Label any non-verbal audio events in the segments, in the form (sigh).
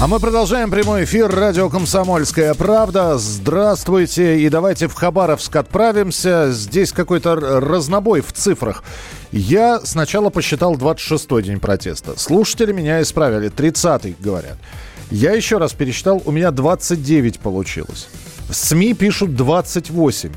А мы продолжаем прямой эфир радио «Комсомольская правда». Здравствуйте. И давайте в Хабаровск отправимся. Здесь какой-то разнобой в цифрах. Я сначала посчитал 26-й день протеста. Слушатели меня исправили. 30-й, говорят. Я еще раз пересчитал. У меня 29 получилось. СМИ пишут 28.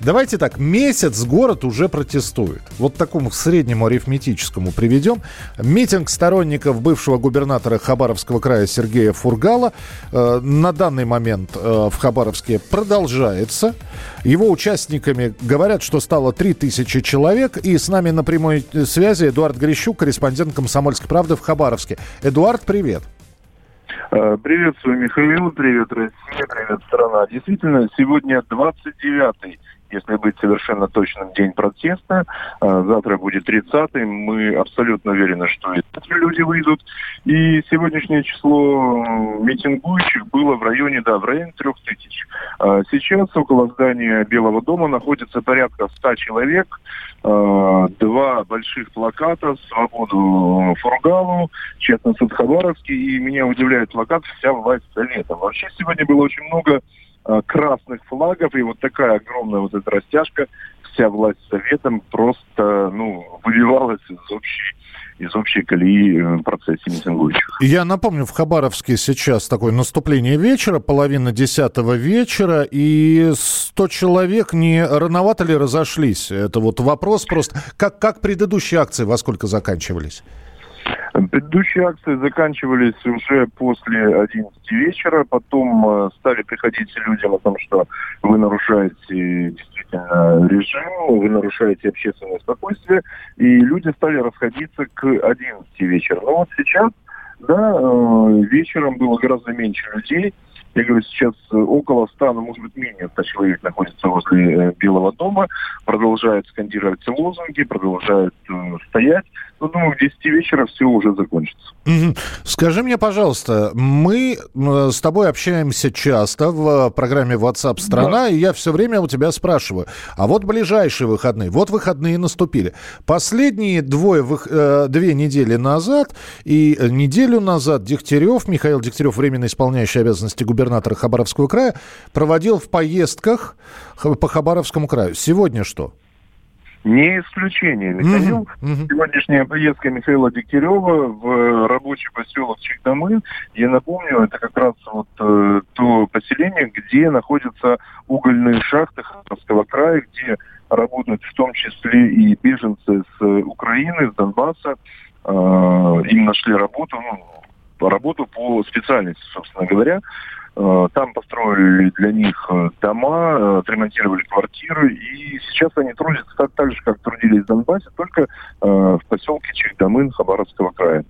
Давайте так, месяц город уже протестует. Вот такому среднему арифметическому приведем. Митинг сторонников бывшего губернатора Хабаровского края Сергея Фургала э, на данный момент э, в Хабаровске продолжается. Его участниками говорят, что стало 3000 человек. И с нами на прямой связи Эдуард Грищук, корреспондент «Комсомольской правды» в Хабаровске. Эдуард, привет. Э, приветствую, Михаил, привет, Россия, привет, страна. Действительно, сегодня 29-й если быть совершенно точным, день протеста. А, завтра будет 30-й. Мы абсолютно уверены, что эти люди выйдут. И сегодняшнее число митингующих было в районе, да, в районе трех тысяч. А, сейчас около здания Белого дома находится порядка 100 человек. А, два больших плаката «Свободу Фургалу», «Честно суд Хабаровский». И меня удивляет плакат «Вся власть за летом». Вообще сегодня было очень много красных флагов, и вот такая огромная вот эта растяжка, вся власть советом просто, ну, выбивалась из общей из общей колеи э, процессе митингующих. Я напомню, в Хабаровске сейчас такое наступление вечера, половина десятого вечера, и 100 человек не рановато ли разошлись? Это вот вопрос просто. Как, как предыдущие акции во сколько заканчивались? Предыдущие акции заканчивались уже после 11 вечера, потом э, стали приходить людям о том, что вы нарушаете действительно режим, вы нарушаете общественное спокойствие, и люди стали расходиться к 11 вечера. Но вот сейчас, да, э, вечером было гораздо меньше людей, я говорю, сейчас э, около 100, ну, может быть, менее 100 человек находится возле Белого дома, продолжают скандировать лозунги, продолжают э, стоять. Ну, думаю, к 10 вечера все уже закончится. Скажи мне, пожалуйста, мы с тобой общаемся часто в программе WhatsApp страна, да. и я все время у тебя спрашиваю, а вот ближайшие выходные, вот выходные наступили. Последние двое, э, две недели назад и неделю назад Дегтярев, Михаил Дегтярев, временно исполняющий обязанности губернатора Хабаровского края, проводил в поездках по Хабаровскому краю. Сегодня что? Не исключение, Михаил. Mm-hmm. Сегодняшняя поездка Михаила Дегтярева в рабочий поселок Чикдамын, я напомню, это как раз вот э, то поселение, где находятся угольные шахты Хабаровского края, где работают в том числе и беженцы с Украины, с Донбасса. Э, им нашли работу, ну, работу по специальности, собственно говоря. Э, там построили для них э, дома, э, отремонтировали квартиры, и сейчас они трудятся так, так же, как трудились в Донбассе, только в поселке Чехдамын Хабаровского края.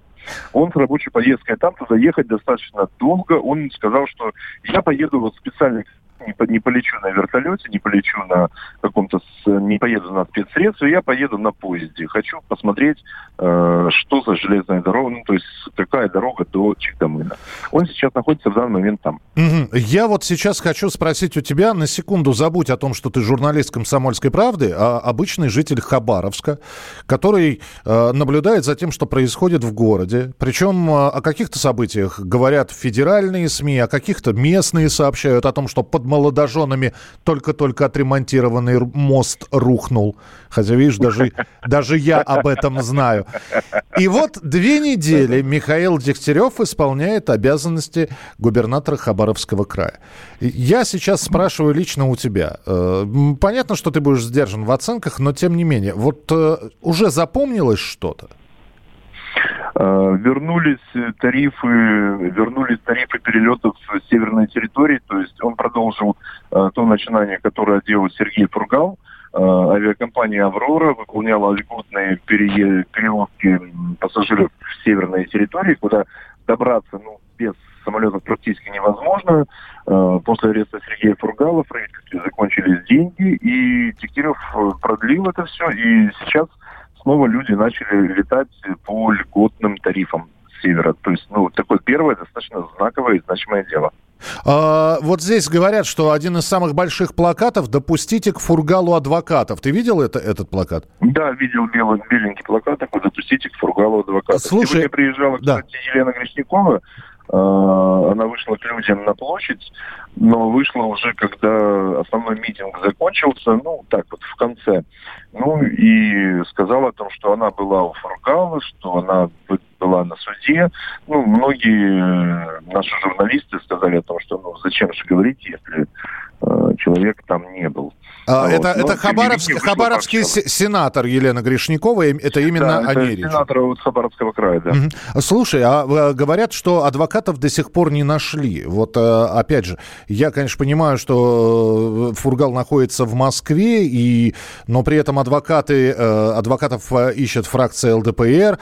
Он с рабочей поездкой там туда ехать достаточно долго. Он сказал, что я поеду вот специально не, не полечу на вертолете, не полечу на каком-то, не поеду на спецсредстве, я поеду на поезде. Хочу посмотреть, э, что за железная дорога, ну, то есть какая дорога до Чикдамына. Он сейчас находится в данный момент там. Я вот сейчас хочу спросить у тебя, на секунду забудь о том, что ты журналист «Комсомольской правды», а обычный житель Хабаровска, который э, наблюдает за тем, что происходит в городе. Причем э, о каких-то событиях говорят федеральные СМИ, о каких-то местные сообщают о том, что под молодоженами только-только отремонтированный мост рухнул. Хотя, видишь, даже, (laughs) даже я об этом знаю. И вот две недели Михаил Дегтярев исполняет обязанности губернатора Хабаровского края. Я сейчас спрашиваю лично у тебя. Э, понятно, что ты будешь сдержан в оценках, но тем не менее, вот э, уже запомнилось что-то? Э, вернулись тарифы, вернулись тарифы перелетов с северной территории, то есть он продолжил э, то начинание, которое делал Сергей Фургал. Э, авиакомпания «Аврора» выполняла льготные перевозки пассажиров в северной территории, куда добраться ну, без самолетов практически невозможно. После ареста Сергея Фургала в правительстве закончились деньги, и э, продлил это все, и сейчас снова люди начали летать по льготным тарифам с севера. То есть, ну, такое первое достаточно знаковое и значимое дело. А, вот здесь говорят, что один из самых больших плакатов «Допустите к фургалу адвокатов». Ты видел это, этот плакат? Да, видел белый, беленький плакат такой «Допустите к фургалу адвокатов». Слушай, Сегодня приезжала, кстати, да. Елена Гречникова, она вышла к людям на площадь, но вышла уже, когда основной митинг закончился, ну, так вот, в конце. Ну, и сказала о том, что она была у Фургала, что она была на суде. Ну, многие э, наши журналисты сказали о том, что, ну, зачем же говорить, если э, человек там не был. А, вот. Это, это Хабаровск, Хабаровский сенатор Елена Гришникова, это именно да, о ней речь. сенатор вот Хабаровского края, да. Угу. Слушай, а э, говорят, что адвокатов до сих пор не нашли. Вот э, опять же, я, конечно, понимаю, что э, Фургал находится в Москве, и, но при этом адвокаты, адвокатов ищет фракция ЛДПР,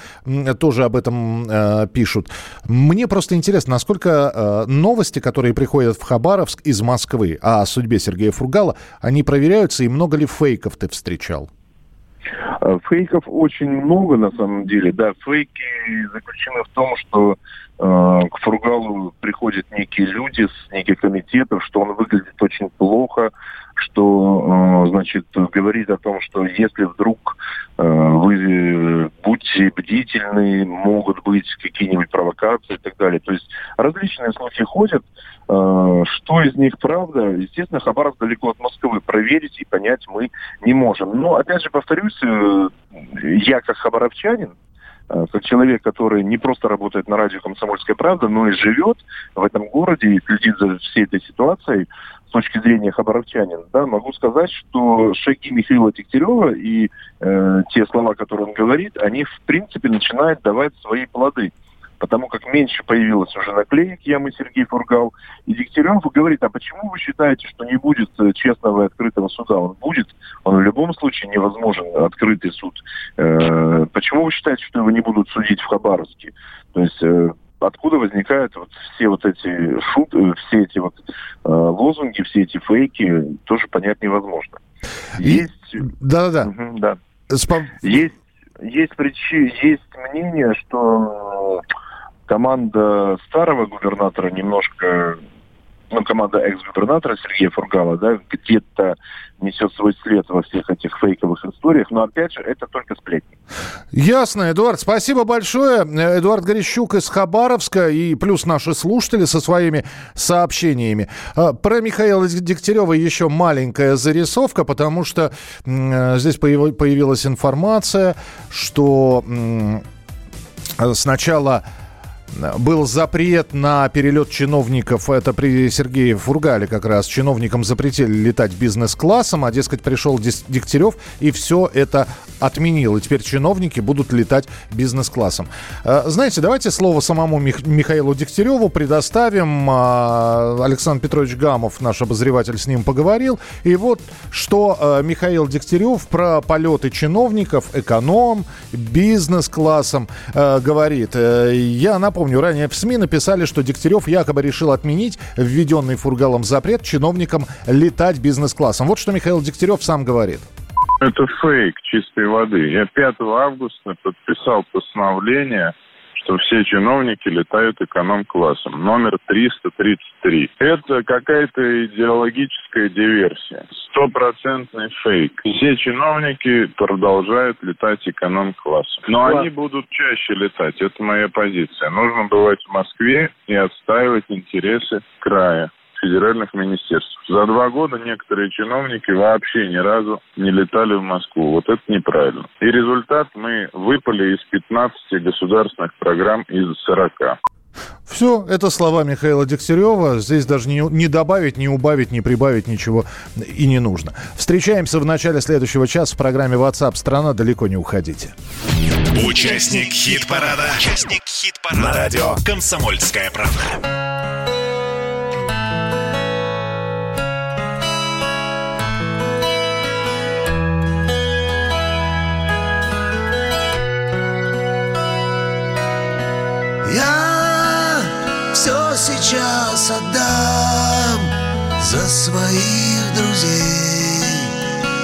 тоже об этом пишут. Мне просто интересно, насколько новости, которые приходят в Хабаровск из Москвы о судьбе Сергея Фургала, они проверяют проверяются, и много ли фейков ты встречал? А, фейков очень много на самом деле. Да, фейки заключены в том, что э, к Фургалу приходят некие люди с неких комитетов, что он выглядит очень плохо, что, э, значит, говорит о том, что если вдруг э, вы будьте бдительны, могут быть какие-нибудь провокации и так далее. То есть различные слухи ходят. Э, что из них правда? Естественно, Хабаровск далеко от Москвы. Проверить и понять мы не можем. Но, опять же, повторюсь, я как хабаровчанин, как человек, который не просто работает на радио «Комсомольская правда», но и живет в этом городе и следит за всей этой ситуацией, точки зрения хабаровчанина, да, могу сказать, что шаги Михаила Дегтярева и э, те слова, которые он говорит, они в принципе начинают давать свои плоды. Потому как меньше появилось уже наклеек «Я, Сергей Фургал». И Дегтярев говорит, а почему вы считаете, что не будет э, честного и открытого суда? Он будет, он в любом случае невозможен, открытый суд. Э, почему вы считаете, что его не будут судить в Хабаровске? То есть э, откуда возникают вот все вот эти шуты, э, все эти вот э, лозунги, все эти фейки, тоже понять невозможно. Есть... Да-да-да. Угу, да. Спа... Есть, есть, причи... есть мнение, что команда старого губернатора немножко ну, команда экс-губернатора Сергея Фургала, да, где-то несет свой след во всех этих фейковых историях, но, опять же, это только сплетни. Ясно, Эдуард, спасибо большое. Эдуард Горищук из Хабаровска и плюс наши слушатели со своими сообщениями. А, про Михаила Дегтярева еще маленькая зарисовка, потому что здесь появилась информация, что сначала был запрет на перелет чиновников, это при Сергее Фургале как раз, чиновникам запретили летать бизнес-классом, а, дескать, пришел Дегтярев и все это отменил. И теперь чиновники будут летать бизнес-классом. Э, знаете, давайте слово самому Мих- Михаилу Дегтяреву предоставим. А, Александр Петрович Гамов, наш обозреватель, с ним поговорил. И вот что э, Михаил Дегтярев про полеты чиновников, эконом, бизнес-классом э, говорит. Я напомню, Напомню, ранее в СМИ написали, что Дегтярев якобы решил отменить введенный Фургалом запрет чиновникам летать бизнес-классом. Вот что Михаил Дегтярев сам говорит. Это фейк чистой воды. Я 5 августа подписал постановление что все чиновники летают эконом-классом. Номер 333. Это какая-то идеологическая диверсия. Стопроцентный фейк. Все чиновники продолжают летать эконом-классом. Но они будут чаще летать. Это моя позиция. Нужно бывать в Москве и отстаивать интересы края федеральных министерств. За два года некоторые чиновники вообще ни разу не летали в Москву. Вот это неправильно. И результат мы выпали из 15 государственных программ из 40. Все, это слова Михаила Дегтярева. Здесь даже не, не добавить, не убавить, не прибавить ничего и не нужно. Встречаемся в начале следующего часа в программе WhatsApp страна. Далеко не уходите. Участник хит-парада. Участник хит-парада. На радио «Комсомольская правда». Сейчас отдам за своих друзей,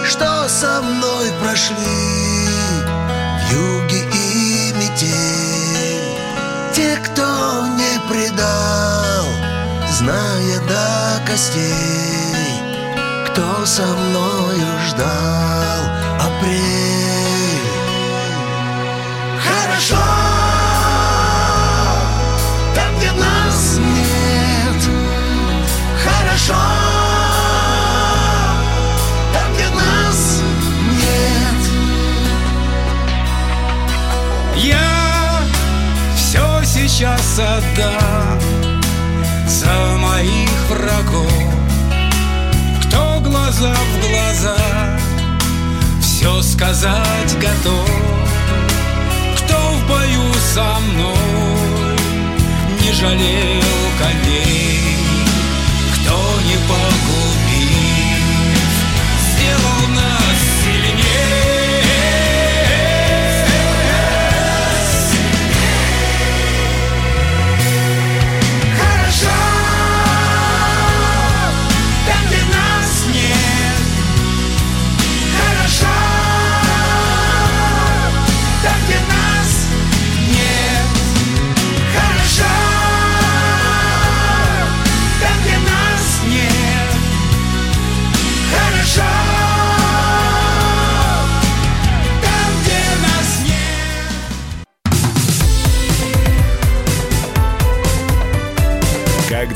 что со мной прошли в юге и метель. Те, кто не предал, зная до костей, кто со мною ждал апрель. Отдам За моих врагов. Кто глаза в глаза Все сказать готов. Кто в бою со мной Не жалел коней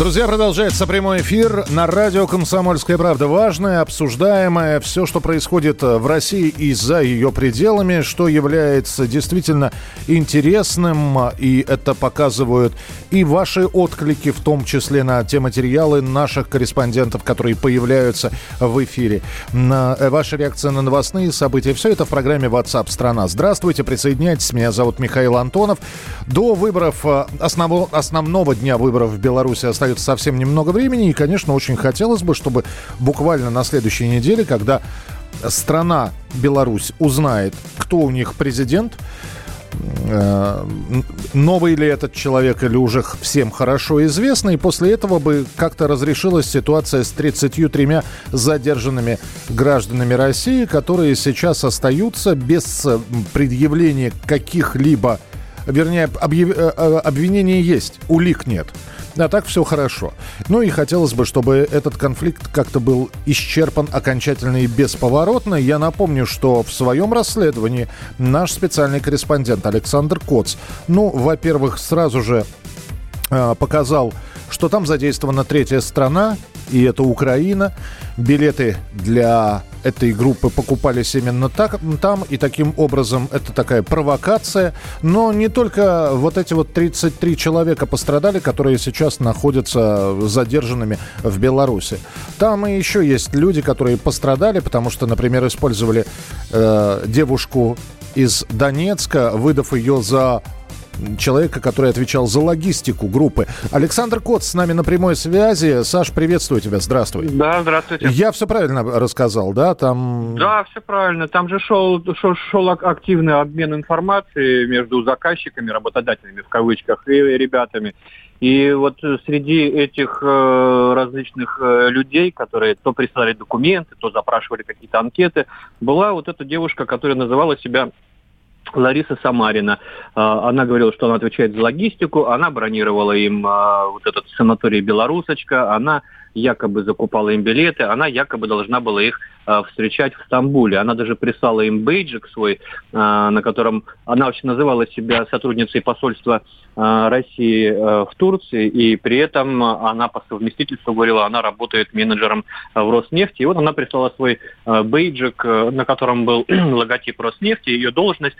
Друзья, продолжается прямой эфир на радио «Комсомольская правда». Важное, обсуждаемое, все, что происходит в России и за ее пределами, что является действительно интересным, и это показывают и ваши отклики, в том числе на те материалы наших корреспондентов, которые появляются в эфире. На, э, ваша реакция на новостные события. Все это в программе WhatsApp страна. Здравствуйте, присоединяйтесь. Меня зовут Михаил Антонов. До выборов, э, основного, основного дня выборов в Беларуси остается совсем немного времени. И, конечно, очень хотелось бы, чтобы буквально на следующей неделе, когда страна Беларусь узнает, кто у них президент, Э, новый ли этот человек или уже всем хорошо известный. И после этого бы как-то разрешилась ситуация с 33 задержанными гражданами России, которые сейчас остаются без предъявления каких-либо вернее, объяв... Э, э, обвинений есть, улик нет. А так все хорошо. Ну и хотелось бы, чтобы этот конфликт как-то был исчерпан окончательно и бесповоротно. Я напомню, что в своем расследовании наш специальный корреспондент Александр Коц, ну, во-первых, сразу же э, показал, что там задействована третья страна, и это Украина. Билеты для этой группы покупались именно так, там, и таким образом это такая провокация. Но не только вот эти вот 33 человека пострадали, которые сейчас находятся задержанными в Беларуси. Там и еще есть люди, которые пострадали, потому что, например, использовали э, девушку из Донецка, выдав ее за человека, который отвечал за логистику группы. Александр Кот с нами на прямой связи. Саш, приветствую тебя, здравствуй. Да, здравствуйте. Я все правильно рассказал, да? Там... Да, все правильно. Там же шел, шел, шел активный обмен информацией между заказчиками, работодателями в кавычках, и ребятами. И вот среди этих э, различных э, людей, которые то прислали документы, то запрашивали какие-то анкеты, была вот эта девушка, которая называла себя Лариса Самарина. А, она говорила, что она отвечает за логистику, она бронировала им а, вот этот санаторий «Белорусочка», она якобы закупала им билеты, она якобы должна была их а, встречать в Стамбуле. Она даже прислала им бейджик свой, на котором она вообще называла себя сотрудницей посольства России в Турции, и при этом она по совместительству говорила, она работает менеджером в Роснефти. И вот она прислала свой бейджик, на котором был (clears throat) логотип Роснефти, ее должность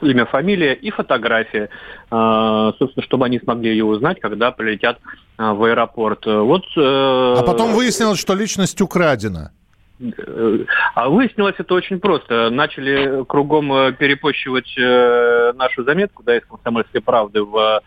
имя, фамилия и фотография, а, собственно, чтобы они смогли ее узнать, когда прилетят а, в аэропорт. Вот, э, а потом выяснилось, что личность украдена. Э, а выяснилось это очень просто. Начали кругом э, перепощивать нашу заметку, да, из «Комсомольской правды» в э,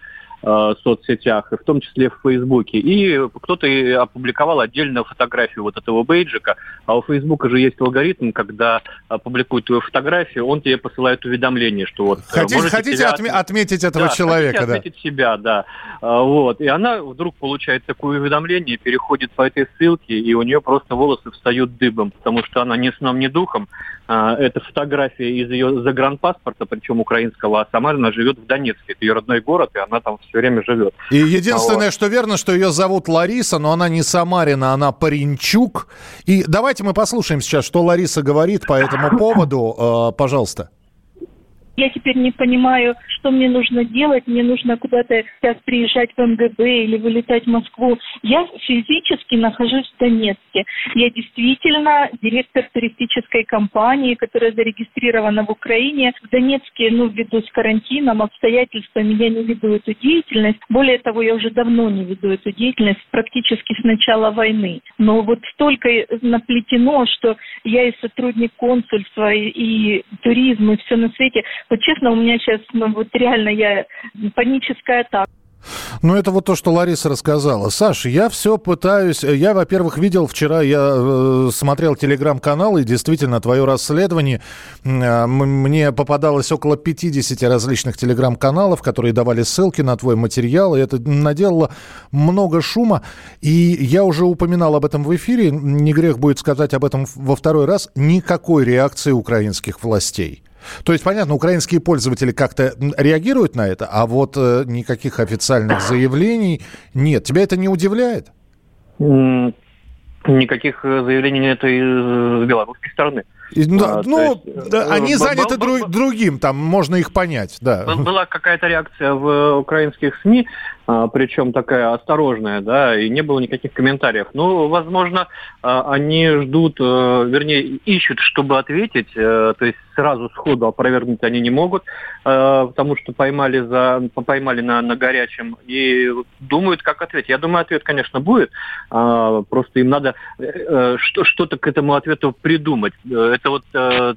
соцсетях, в том числе в Фейсбуке. И кто-то опубликовал отдельную фотографию вот этого бейджика. А у Фейсбука же есть алгоритм, когда публикуют твою фотографию, он тебе посылает уведомление, что вот... Хотите, хотите себя... отме- отметить этого да, человека, хотите да? отметить себя, да. Вот. И она вдруг получает такое уведомление, переходит по этой ссылке, и у нее просто волосы встают дыбом, потому что она ни сном, ни духом. Это фотография из ее загранпаспорта, причем украинского, а сама она живет в Донецке. Это ее родной город, и она там все время живет. И единственное, вот. что верно, что ее зовут Лариса, но она не Самарина, она Паринчук. И давайте мы послушаем сейчас, что Лариса говорит по этому поводу. Пожалуйста. Я теперь не понимаю, что мне нужно делать. Мне нужно куда-то сейчас приезжать в МГБ или вылетать в Москву. Я физически нахожусь в Донецке. Я действительно директор туристической компании, которая зарегистрирована в Украине. В Донецке, ну, ввиду с карантином, обстоятельствами я не веду эту деятельность. Более того, я уже давно не веду эту деятельность, практически с начала войны. Но вот столько наплетено, что я и сотрудник консульства, и, и туризм, и все на свете. Вот честно, у меня сейчас, ну, вот реально я паническая атака. Ну, это вот то, что Лариса рассказала. Саш, я все пытаюсь... Я, во-первых, видел вчера, я э, смотрел телеграм-канал, и действительно, твое расследование... Э, мне попадалось около 50 различных телеграм-каналов, которые давали ссылки на твой материал, и это наделало много шума. И я уже упоминал об этом в эфире, не грех будет сказать об этом во второй раз, никакой реакции украинских властей. То есть, понятно, украинские пользователи как-то реагируют на это, а вот э, никаких официальных заявлений нет. Тебя это не удивляет? Никаких э, заявлений нет и с белорусской стороны. Да, а, ну, есть, да, э, они заняты друг, другим, там можно их понять, да. Была какая-то реакция в украинских СМИ, причем такая осторожная, да, и не было никаких комментариев. Ну, возможно, а, они ждут, э, вернее, ищут, чтобы ответить, э, то есть сразу сходу опровергнуть они не могут, э, потому что поймали, за, поймали на, на горячем и думают, как ответить. Я думаю, ответ, конечно, будет, а, просто им надо что-то к этому ответу придумать. Это вот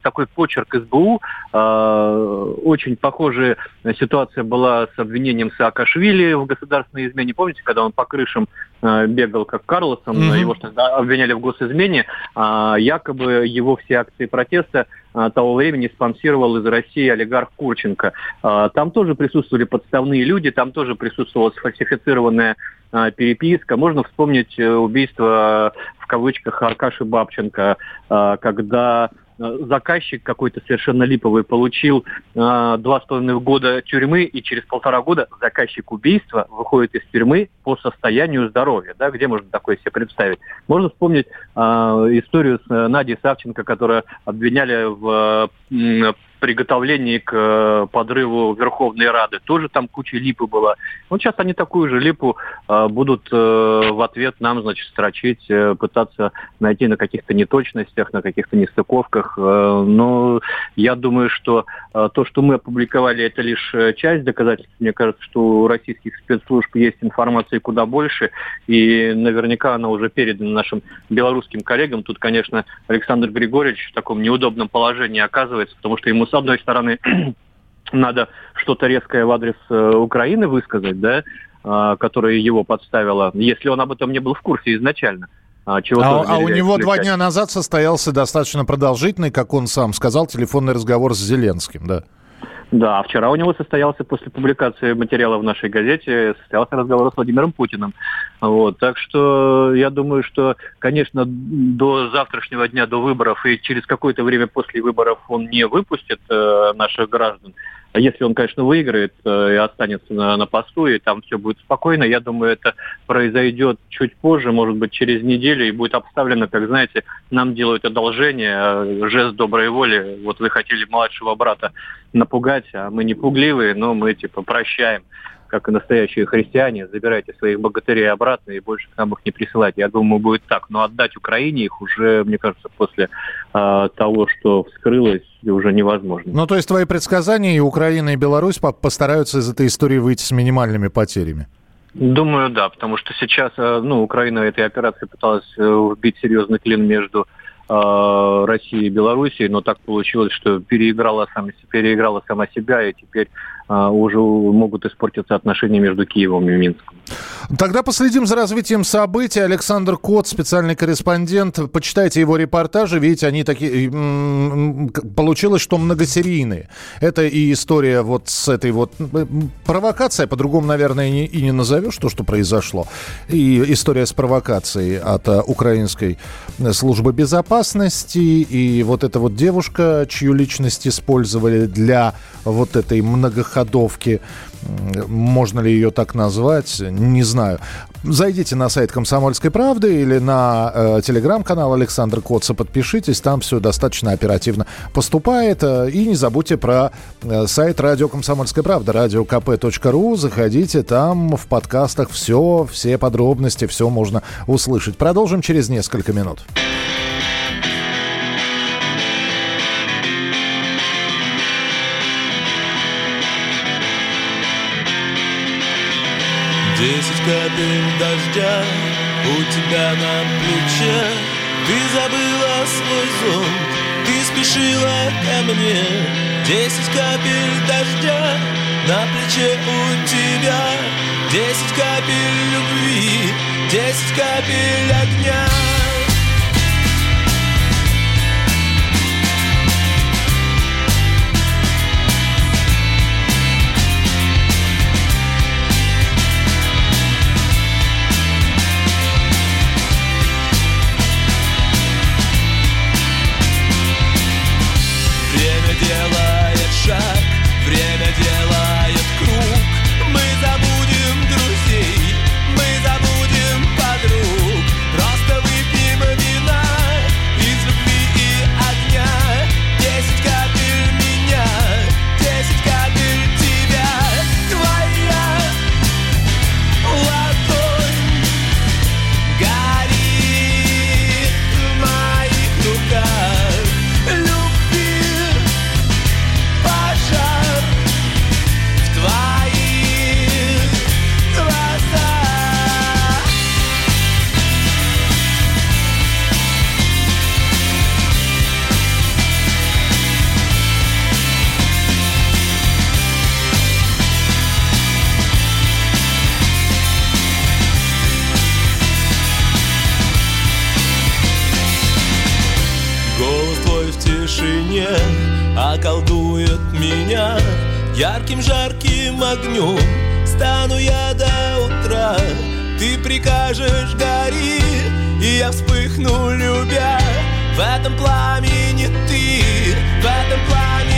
такой почерк СБУ, очень похожая ситуация была с обвинением Саакашвили в государственной измене. Помните, когда он по крышам э, бегал как Карлосон, mm-hmm. его тогда обвиняли в госизмене, а якобы его все акции протеста а, того времени спонсировал из России олигарх Курченко. А, там тоже присутствовали подставные люди, там тоже присутствовала сфальсифицированная а, переписка. Можно вспомнить э, убийство в кавычках Аркаши Бабченко, когда заказчик какой-то совершенно липовый получил э, два с половиной года тюрьмы, и через полтора года заказчик убийства выходит из тюрьмы по состоянию здоровья. Да, где можно такое себе представить? Можно вспомнить э, историю с э, Надей Савченко, которую обвиняли в э, приготовлении к э, подрыву Верховной Рады. Тоже там куча липы была. Вот сейчас они такую же липу э, будут э, в ответ нам, значит, строчить, пытаться найти на каких-то неточностях, на каких-то нестыковках. Но я думаю, что то, что мы опубликовали, это лишь часть доказательств. Мне кажется, что у российских спецслужб есть информации куда больше, и наверняка она уже передана нашим белорусским коллегам. Тут, конечно, Александр Григорьевич в таком неудобном положении оказывается, потому что ему с одной стороны, (clears throat) надо что-то резкое в адрес э, Украины высказать, да, а, которая его подставила, если он об этом не был в курсе изначально. А, чего а, а у него два дня назад состоялся достаточно продолжительный, как он сам сказал, телефонный разговор с Зеленским, да. Да, вчера у него состоялся после публикации материала в нашей газете, состоялся разговор с Владимиром Путиным. Вот, так что я думаю, что, конечно, до завтрашнего дня, до выборов и через какое-то время после выборов он не выпустит э, наших граждан. А если он, конечно, выиграет э, и останется на, на посту, и там все будет спокойно, я думаю, это произойдет чуть позже, может быть, через неделю, и будет обставлено, как, знаете, нам делают одолжение, э, жест доброй воли. Вот вы хотели младшего брата напугать, а мы не пугливые, но мы, типа, прощаем как и настоящие христиане, забирайте своих богатырей обратно и больше к нам их не присылайте. Я думаю, будет так. Но отдать Украине их уже, мне кажется, после э, того, что вскрылось, уже невозможно. Ну, то есть твои предсказания и Украина, и Беларусь постараются из этой истории выйти с минимальными потерями? Думаю, да, потому что сейчас, э, ну, Украина этой операции пыталась э, вбить серьезный клин между э, Россией и Белоруссией, но так получилось, что переиграла сама, переиграла сама себя, и теперь а, уже могут испортиться отношения между Киевом и Минском. Тогда последим за развитием событий. Александр Кот, специальный корреспондент. Почитайте его репортажи. Видите, они такие... Получилось, что многосерийные. Это и история вот с этой вот... Провокация, по-другому, наверное, и не назовешь то, что произошло. И история с провокацией от э, украинской службы безопасности. И вот эта вот девушка, чью личность использовали для вот этой многоходовки можно ли ее так назвать, не знаю. Зайдите на сайт «Комсомольской правды» или на э, телеграм-канал Александра Коца, подпишитесь, там все достаточно оперативно поступает. Э, и не забудьте про э, сайт «Радио Комсомольская правда», radiokp.ru, заходите, там в подкастах все, все подробности, все можно услышать. Продолжим через несколько минут. Десять капель дождя у тебя на плече. Ты забыла свой зонт, ты спешила ко мне. Десять капель дождя на плече у тебя. Десять капель любви, десять капель огня прикажешь гори, и я вспыхну, любя. В этом пламени ты, в этом пламени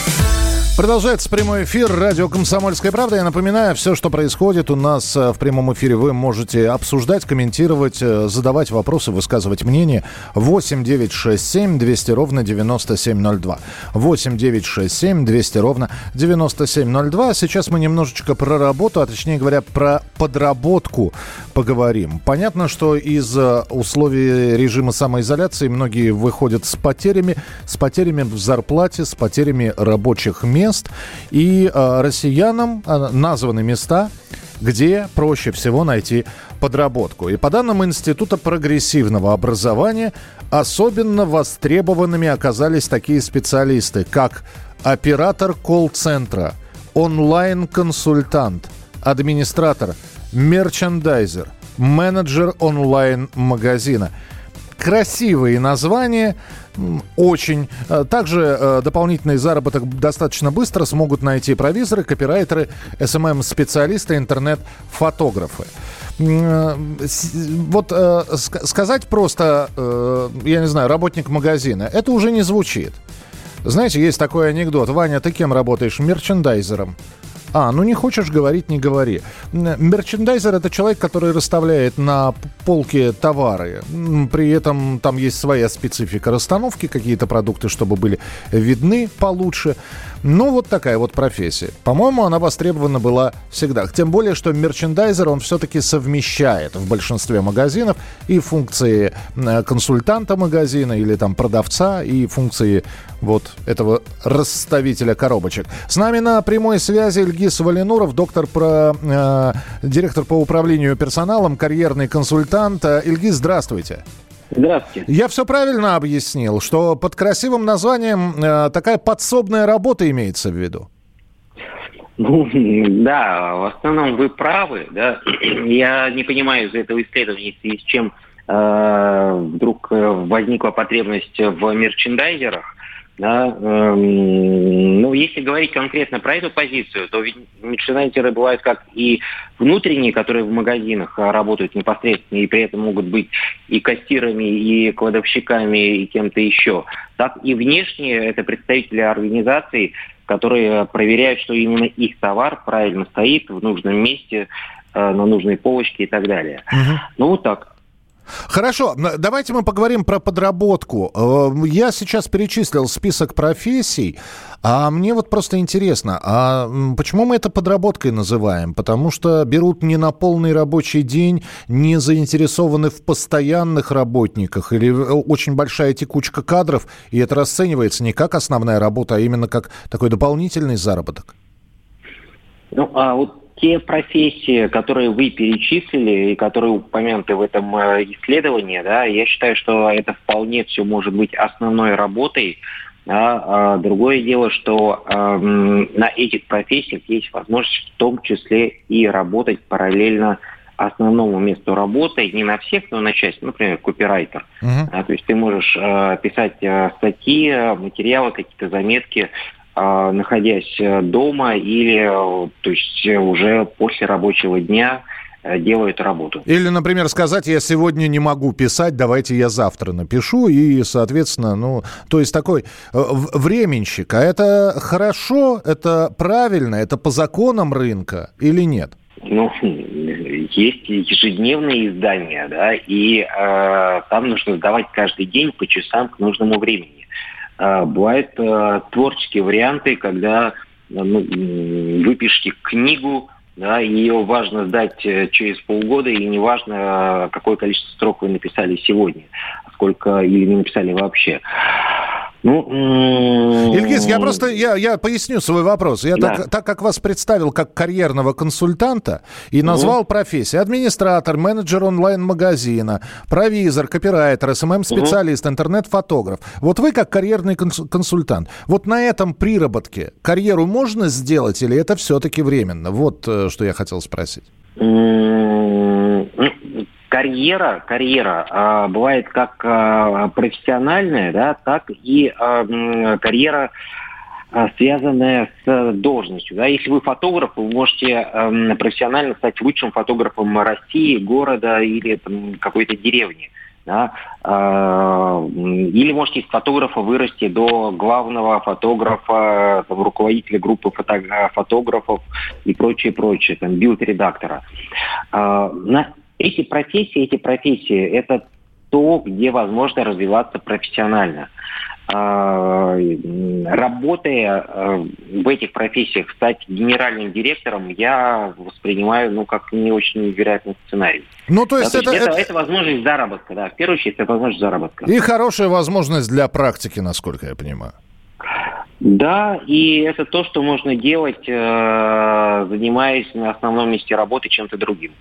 Продолжается прямой эфир радио «Комсомольская правда». Я напоминаю, все, что происходит у нас э, в прямом эфире, вы можете обсуждать, комментировать, э, задавать вопросы, высказывать мнение. 8 9 6 7 200 ровно 9702. 8 9 6 7 200 ровно 9702. Сейчас мы немножечко про работу, а точнее говоря, про подработку поговорим. Понятно, что из э, условий режима самоизоляции многие выходят с потерями, с потерями в зарплате, с потерями рабочих мест мест. И э, россиянам э, названы места, где проще всего найти подработку. И по данным Института прогрессивного образования, особенно востребованными оказались такие специалисты, как оператор колл-центра, онлайн-консультант, администратор, мерчендайзер, менеджер онлайн-магазина. Красивые названия – очень. Э, также э, дополнительный заработок достаточно быстро смогут найти провизоры, копирайтеры, SMM-специалисты, интернет-фотографы. Э, вот сказать просто, я не знаю, работник магазина, это уже не звучит. Знаете, есть такой анекдот. Ваня, ты кем работаешь? Мерчендайзером. А, ну не хочешь говорить, не говори. Мерчендайзер это человек, который расставляет на полке товары. При этом там есть своя специфика расстановки, какие-то продукты, чтобы были видны получше. Ну, вот такая вот профессия. По-моему, она востребована была всегда. Тем более, что мерчендайзер, он все-таки совмещает в большинстве магазинов и функции э, консультанта магазина или там продавца, и функции вот этого расставителя коробочек. С нами на прямой связи Ильгиз Валинуров, доктор про, э, директор по управлению персоналом, карьерный консультант. Ильгиз, здравствуйте. Здравствуйте. Я все правильно объяснил, что под красивым названием э, такая подсобная работа имеется в виду? Ну, да, в основном вы правы, да. (clears throat) Я не понимаю из этого исследования, с чем э, вдруг э, возникла потребность в мерчендайзерах. Да, эм, ну, если говорить конкретно про эту позицию, то ведь мерчендайзеры бывают как и внутренние, которые в магазинах а, работают непосредственно, и при этом могут быть и кассирами, и кладовщиками, и кем-то еще, так и внешние, это представители организаций, которые проверяют, что именно их товар правильно стоит в нужном месте, э, на нужной полочке и так далее. Угу. Ну, вот так. Хорошо, давайте мы поговорим про подработку. Э, я сейчас перечислил список профессий, а мне вот просто интересно, а почему мы это подработкой называем? Потому что берут не на полный рабочий день, не заинтересованы в постоянных работниках или очень большая текучка кадров, и это расценивается не как основная работа, а именно как такой дополнительный заработок? Ну, а вот те профессии, которые вы перечислили и которые упомянуты в этом э, исследовании, да, я считаю, что это вполне все может быть основной работой. Да, а другое дело, что э, на этих профессиях есть возможность в том числе и работать параллельно основному месту работы, не на всех, но на часть, например, копирайтер. Uh-huh. А, то есть ты можешь э, писать э, статьи, материалы, какие-то заметки находясь э, дома или э, то есть э, уже после рабочего дня делают работу. Или, например, сказать, я сегодня не могу писать, давайте я завтра напишу, и, соответственно, ну, то есть такой временщик. А это хорошо, это правильно, это по законам рынка или нет? Ну, есть ежедневные издания, да, и э, там нужно сдавать каждый день по часам к нужному времени. А, бывают а, творческие варианты, когда ну, вы пишете книгу, да, ее важно сдать э, через полгода, и не важно, какое количество строк вы написали сегодня, сколько или не написали вообще. Ну, Ильгиз, я просто я, я поясню свой вопрос. Я да. так, так как вас представил как карьерного консультанта и назвал угу. профессии администратор, менеджер онлайн-магазина, провизор, копирайтер, SMM-специалист, угу. интернет-фотограф. Вот вы как карьерный консультант, вот на этом приработке карьеру можно сделать или это все-таки временно? Вот э, что я хотел спросить карьера, карьера э, бывает как э, профессиональная, да, так и э, карьера связанная с должностью. Да. Если вы фотограф, вы можете э, профессионально стать лучшим фотографом России, города или там, какой-то деревни. Да. Э, или можете из фотографа вырасти до главного фотографа, там, руководителя группы фото фотографов и прочее, прочее, там, билд-редактора. Э, на эти профессии, эти профессии – это то, где возможно развиваться профессионально. А, работая э, в этих профессиях, стать генеральным директором, я воспринимаю, ну, как не очень вероятный сценарий. Ну, то есть, да, это, то есть это, это... это возможность заработка, да. В первую очередь, это возможность заработка. И хорошая возможность для практики, насколько я понимаю. Да, и это то, что можно делать, э, занимаясь на основном месте работы чем-то другим.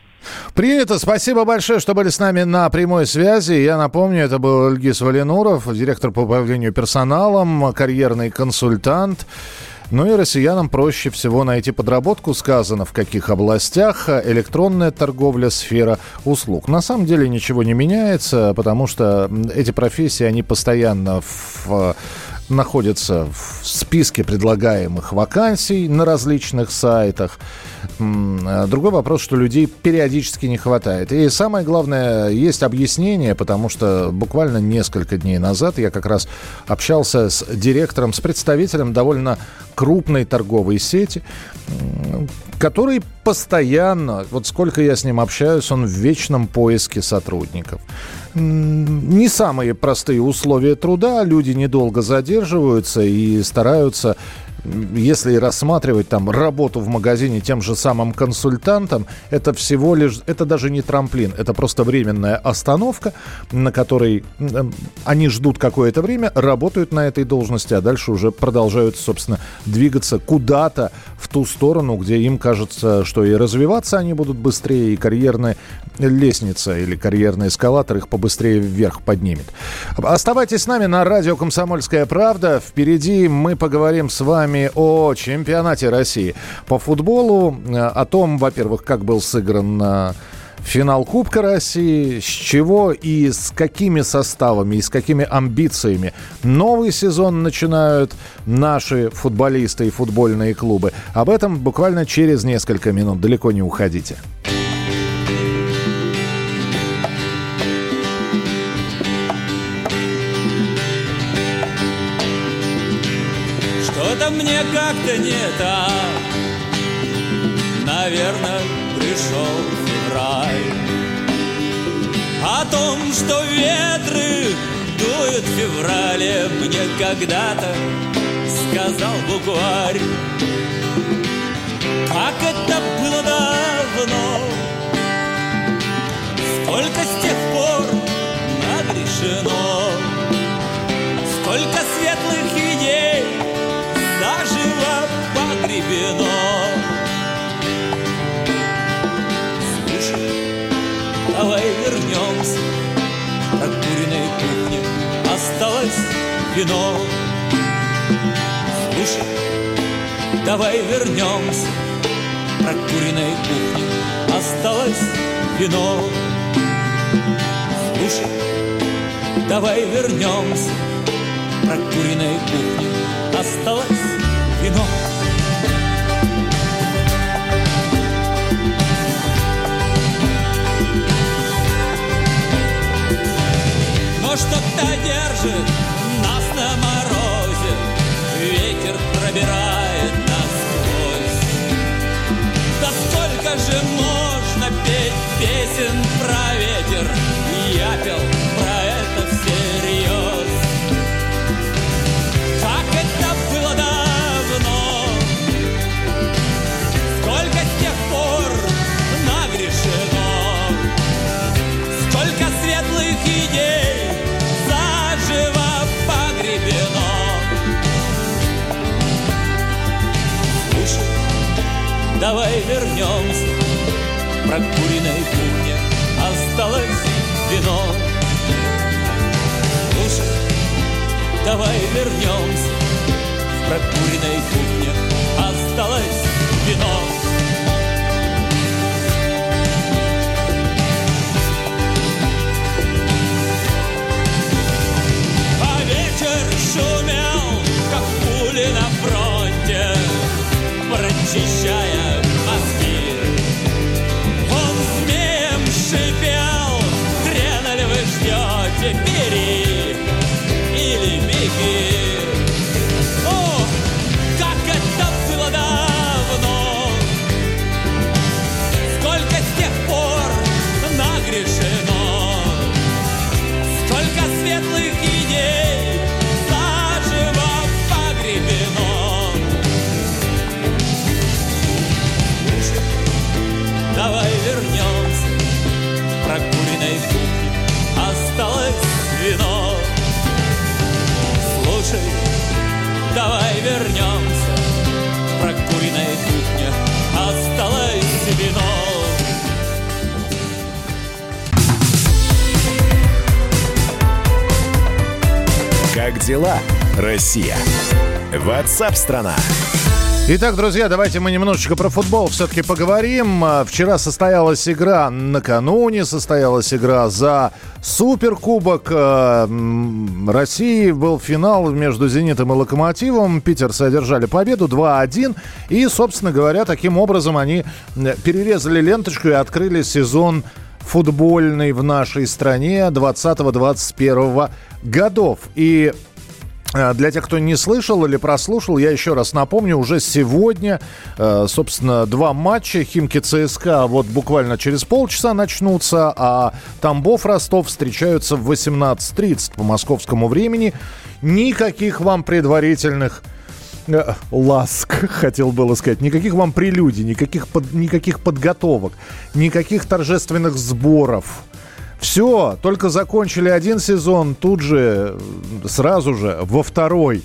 Принято. Спасибо большое, что были с нами на прямой связи. Я напомню, это был Ильгиз Валинуров, директор по управлению персоналом, карьерный консультант. Ну и россиянам проще всего найти подработку, сказано в каких областях. Электронная торговля, сфера услуг. На самом деле ничего не меняется, потому что эти профессии, они постоянно в находится в списке предлагаемых вакансий на различных сайтах. М, Другой вопрос, что людей периодически не хватает. И самое главное, есть объяснение, потому что буквально несколько дней назад я как раз общался с директором, с представителем довольно крупной торговой сети, который постоянно, вот сколько я с ним общаюсь, он в вечном поиске сотрудников. Не самые простые условия труда, люди недолго задерживаются и стараются если рассматривать там работу в магазине тем же самым консультантом, это всего лишь, это даже не трамплин, это просто временная остановка, на которой они ждут какое-то время, работают на этой должности, а дальше уже продолжают, собственно, двигаться куда-то в ту сторону, где им кажется, что и развиваться они будут быстрее, и карьерная лестница или карьерный эскалатор их побыстрее вверх поднимет. Оставайтесь с нами на радио «Комсомольская правда». Впереди мы поговорим с вами о чемпионате России по футболу, э, о том, во-первых, как был сыгран э, финал Кубка России, с чего и с какими составами, и с какими амбициями новый сезон начинают наши футболисты и футбольные клубы. Об этом буквально через несколько минут. Далеко не уходите. Мне как-то не так. Наверное, пришел февраль. О том, что ветры дуют в феврале Мне когда-то сказал букварь вино Слушай, давай вернемся прокуренной кухне. Осталось вино. Слушай, давай вернемся прокуренной кухне. Осталось вино. Но что-то держит Ветер пробирает насквозь. Да сколько же можно петь песен про ветер? Я пел давай вернемся к прокуренной кухне. Осталось вино. Слушай, давай вернемся к прокуренной кухне. Осталось вино. А ветер шумел, как пули на фронте, прочищая дела, Россия? Ватсап-страна! Итак, друзья, давайте мы немножечко про футбол все-таки поговорим. А, Вчера состоялась игра, накануне состоялась игра за Суперкубок м, России. Был финал между «Зенитом» и «Локомотивом». Питер содержали победу 2-1. И, собственно говоря, таким образом они перерезали ленточку и открыли сезон футбольный в нашей стране 20-21 годов. И Для тех, кто не слышал или прослушал, я еще раз напомню, уже сегодня, э, собственно, два матча Химки ЦСКА вот буквально через полчаса начнутся, а Тамбов Ростов встречаются в 18.30 по московскому времени. Никаких вам предварительных э, ласк, (laughs) хотел было сказать. Никаких вам прелюдий, никаких, под- никаких подготовок, никаких торжественных сборов. Все, только закончили один сезон, тут же, сразу же, во второй.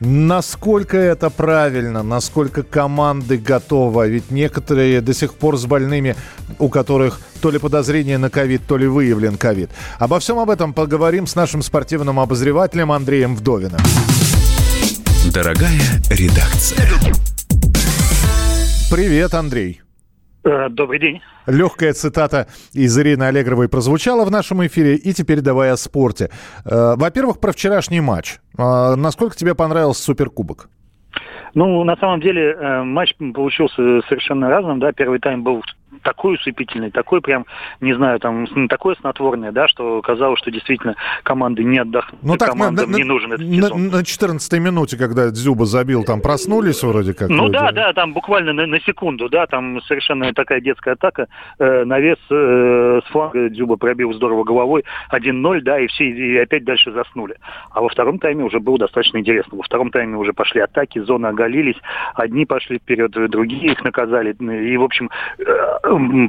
Насколько это правильно, насколько команды готовы, ведь некоторые до сих пор с больными, у которых то ли подозрение на ковид, то ли выявлен ковид. Обо всем об этом поговорим с нашим спортивным обозревателем Андреем Вдовиным. Дорогая редакция. Привет, Андрей. Э, Добрый день. Легкая цитата из Ирины Аллегровой прозвучала в нашем эфире. И теперь давай о спорте. Э, Во-первых, про вчерашний матч. Э, Насколько тебе понравился Суперкубок? Ну, на самом деле, матч получился совершенно разным, да, первый тайм был такой усыпительный, такой прям, не знаю, там, такое снотворное, да, что казалось, что действительно команды не отдохнут, Ну так, на, командам на- не нужен этот на, сезон. на 14 минуте, когда Дзюба забил, там проснулись вроде как. Ну люди. да, да, там буквально на, на секунду, да, там совершенно такая детская атака, э, навес э, с фланга Дзюба пробил здорово головой, 1-0, да, и все, и опять дальше заснули. А во втором тайме уже было достаточно интересно. Во втором тайме уже пошли атаки, зоны оголились, одни пошли вперед, другие их наказали. И, в общем, э,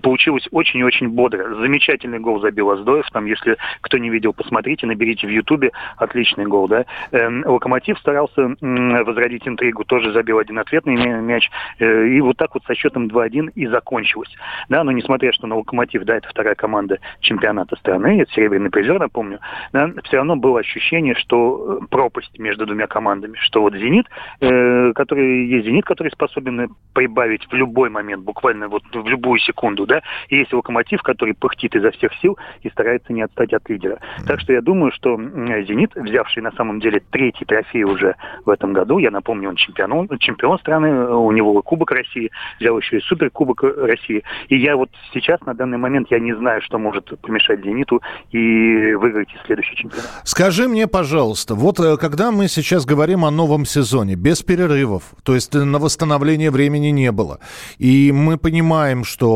получилось очень и очень бодро. Замечательный гол забил Аздоев, там, если кто не видел, посмотрите, наберите в Ютубе, отличный гол, да. Эм, Локомотив старался возродить интригу, тоже забил один ответный мя- мяч, Э, и вот так вот со счетом 2-1 и закончилось. Да, но несмотря, что на Локомотив, да, это вторая команда чемпионата страны, это серебряный призер, напомню, да, все равно было ощущение, что э, пропасть между двумя командами, что вот «Зенит», э, который есть «Зенит», который способен прибавить в любой момент, буквально вот в любую секунду, да, и есть «Локомотив», который пыхтит изо всех сил и старается не отстать от лидера. Так что я думаю, что «Зенит», взявший на самом деле третий трофей уже в этом году, я напомню, он чемпион, чемпион страны, у него Кубок России, взял еще и Суперкубок э, России. И я вот сейчас, на данный момент, я не знаю, что может помешать «Зениту» и выиграть следующий чемпионат. Скажи мне, пожалуйста, вот э, когда мы сейчас говорим о новом сезоне, без перерывов, то есть э, на восстановление времени не было, и мы понимаем, что,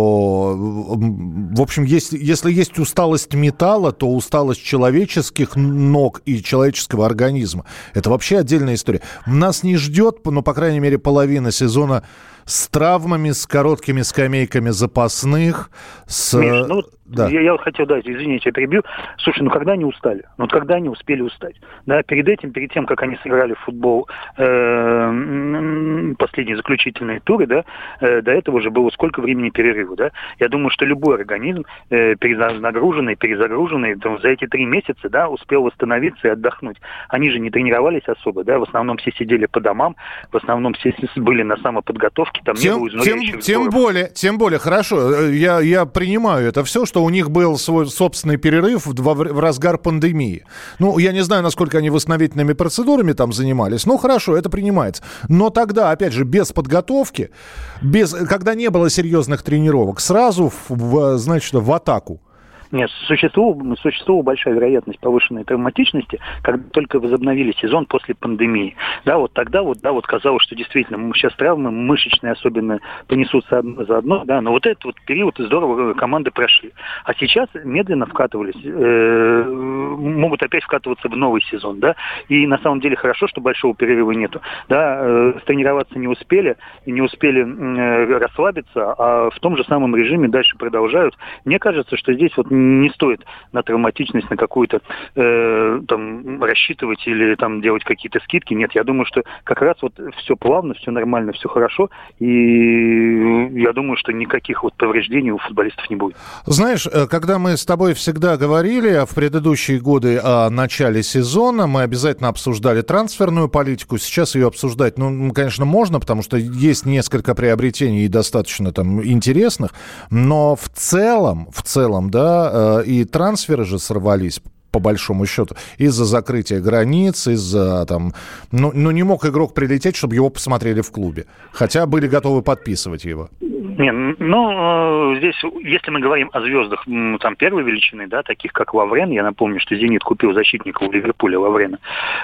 в общем, есть, если есть усталость металла, то усталость человеческих ног и человеческого организма. Это вообще отдельная история. Нас не ждет, ну, по крайней мере, половина сезона с травмами, с короткими скамейками запасных, с... Миш, ну, да. я, я хотел, да, извините, я перебью. Слушай, ну когда они устали? Ну вот когда они успели устать? Да, перед этим, перед тем, как они сыграли в футбол э, последние заключительные туры, да, э, до этого уже было сколько времени перерыва, да? Я думаю, что любой организм э, перенагруженный, перезагруженный, там, за эти три месяца, да, успел восстановиться и отдохнуть. Они же не тренировались особо, да, в основном все сидели по домам, в основном все были на самоподготовке, там не Тем, тем, изнуряющих тем сборов. более, тем более, хорошо, э, я, я принимаю это все, что у них был свой собственный перерыв в, во в разгар пандемии. Ну, я не знаю, насколько они восстановительными процедурами там занимались, ну, хорошо, это принимается. Но тогда, опять же, без подготовки, без, когда не было серьезных тренировок, сразу, в, значит, в атаку. Нет, существовала, существовала большая вероятность повышенной травматичности, когда только возобновили сезон после пандемии. Да, вот тогда вот, да, вот казалось, что действительно сейчас травмы мышечные особенно понесутся одно за одно, да, но вот этот вот период здорово э, команды прошли. А сейчас медленно вкатывались, э, могут опять вкатываться в новый сезон, да, и на самом деле хорошо, что большого перерыва нету, да, э, тренироваться не успели, не успели э, расслабиться, а в том же самом режиме дальше продолжают. Мне кажется, что здесь вот не стоит на травматичность на какую-то э, там рассчитывать или там делать какие-то скидки. Нет, я думаю, что как раз вот все плавно, все нормально, все хорошо. И я думаю, что никаких вот повреждений у футболистов не будет. Знаешь, э, когда мы с тобой всегда говорили в предыдущие годы о начале сезона, мы обязательно обсуждали трансферную политику. Сейчас ее обсуждать, ну, конечно, можно, потому что есть несколько приобретений и достаточно там интересных, но в целом, в целом, да, э, и трансферы же сорвались по большому счету, из-за закрытия границ, из-за там... Ну, ну, не мог игрок прилететь, чтобы его посмотрели в клубе. Хотя были готовы подписывать его. Не, ну, э, здесь, если мы говорим о звездах там первой величины, да, таких как Лаврен, я напомню, что «Зенит» купил защитника у Ливерпуля Лаврена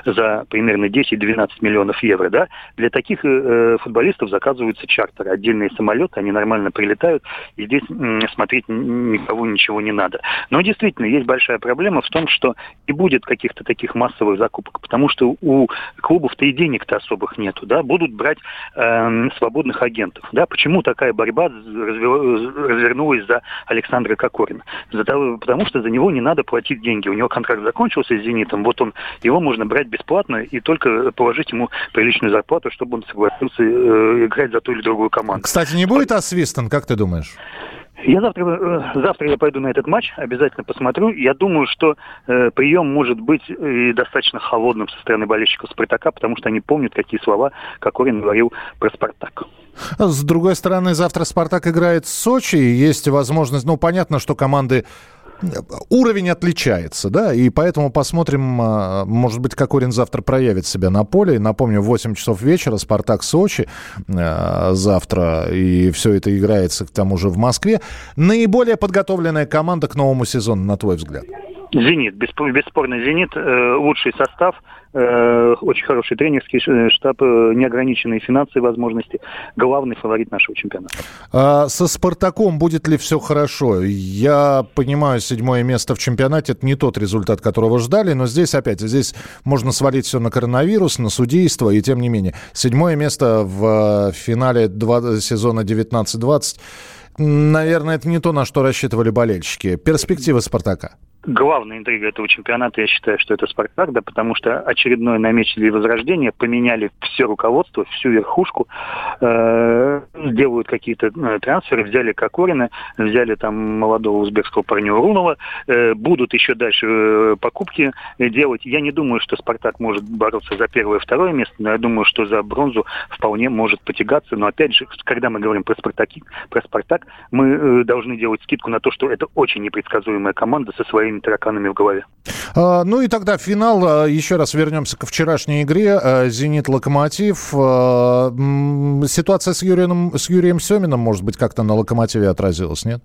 за примерно 10-12 миллионов евро, да, для таких э, футболистов заказываются чартеры, отдельные самолеты, они нормально прилетают, и здесь м, смотреть никого ничего не надо. Но действительно, есть большая проблема в том, что не будет каких-то таких массовых закупок, потому что у клубов-то и денег-то особых нету, да, будут брать э, свободных агентов, да, почему такая борьба развернулась за Александра Кокорина? Потому что за него не надо платить деньги, у него контракт закончился с «Зенитом», вот он, его можно брать бесплатно и только положить ему приличную зарплату, чтобы он согласился э, играть за ту или другую команду. Кстати, не будет освистан, как ты думаешь? Я завтра, э, завтра я пойду на этот матч, обязательно посмотрю. Я думаю, что э, прием может быть и достаточно холодным со стороны болельщиков Спартака, потому что они помнят, какие слова Кокорин говорил про Спартак. С другой стороны, завтра Спартак играет в Сочи, есть возможность, ну, понятно, что команды уровень отличается, да, и поэтому посмотрим, а, может быть, Кокорин завтра проявит себя на поле. Напомню, в 8 часов вечера «Спартак» Сочи а, завтра, и все это играется к тому же в Москве. Наиболее подготовленная команда к новому сезону, на твой взгляд? «Зенит», бесспорно «Зенит», э, лучший состав – очень хороший тренерский штаб, э, неограниченные финансовые возможности. Главный фаворит нашего чемпионата. А со «Спартаком» будет ли все хорошо? Я понимаю, седьмое место в чемпионате – это не тот результат, которого ждали, но здесь опять, здесь можно свалить все на коронавирус, на судейство, и тем не менее. Седьмое место в финале два, сезона 19-20 Наверное, это не то, на что рассчитывали болельщики. Перспективы «Спартака» главная интрига этого чемпионата, я считаю, что это «Спартак», да, потому что очередное намечили возрождение, поменяли все руководство, всю верхушку, э, делают какие-то э, трансферы, взяли Кокорина, взяли там молодого узбекского парня Урунова, э, будут еще дальше э, покупки делать. Я не думаю, что «Спартак» может бороться за первое и второе место, но я думаю, что за бронзу вполне может потягаться. Но опять же, когда мы говорим про «Спартак», про «Спартак», мы э, должны делать скидку на то, что это очень непредсказуемая команда со своими тараканами в голове. А, ну и тогда финал. А, еще раз вернемся к вчерашней игре. А, «Зенит-Локомотив». Ситуация с Юрием, с Юрием Семиным, может быть, как-то на «Локомотиве» отразилась, нет?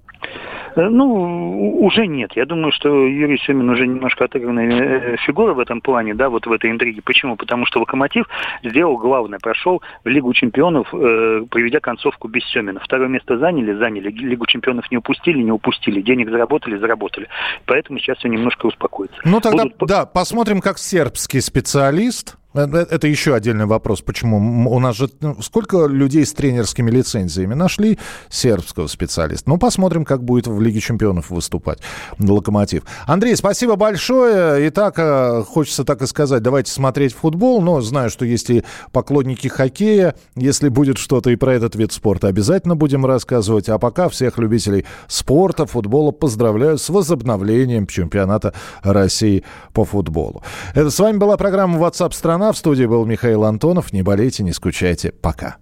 Ну, уже нет. Я думаю, что Юрий Семин уже немножко отыгранная э, фигура в этом плане, да, вот в этой интриге. Почему? Потому что «Локомотив» сделал главное, прошел в Лигу чемпионов, э, проведя концовку без Семина. Второе место заняли, заняли. Лигу чемпионов не упустили, не упустили. Денег заработали, заработали. Поэтому сейчас все немножко успокоится. Ну, тогда, Будут... да, посмотрим, как сербский специалист Э, э, это еще отдельный вопрос. Почему? У нас же ну, сколько людей с тренерскими лицензиями нашли сербского специалиста. Ну, посмотрим, как будет в Лиге чемпионов выступать Локомотив. Андрей, спасибо большое. Итак, э, хочется так и сказать, давайте смотреть футбол. Но знаю, что есть и поклонники хоккея. Если будет что-то и про этот вид спорта, обязательно будем рассказывать. А пока всех любителей спорта, футбола поздравляю с возобновлением чемпионата России по футболу. Это с вами была программа WhatsApp страна страна». В студии был Михаил Антонов. Не болейте, не скучайте. Пока.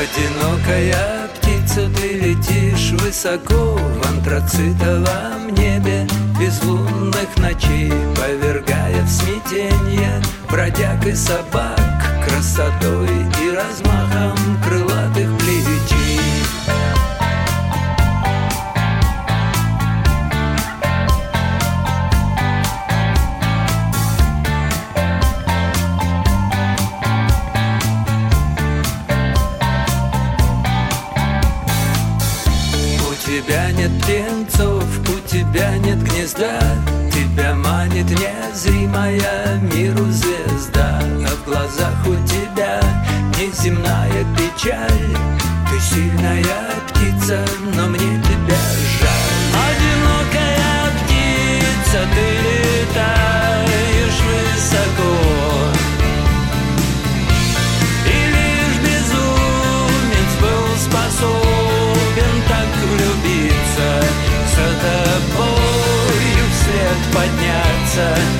Одинокая птица, ты летишь высоко антрацитовом небе безлунных ночей Повергая в смятенье бродяг и собак Красотой и размахом крылатых нет гнезда Тебя манит незримая миру звезда. А в глазах у тебя неземная печаль Ты сильная matter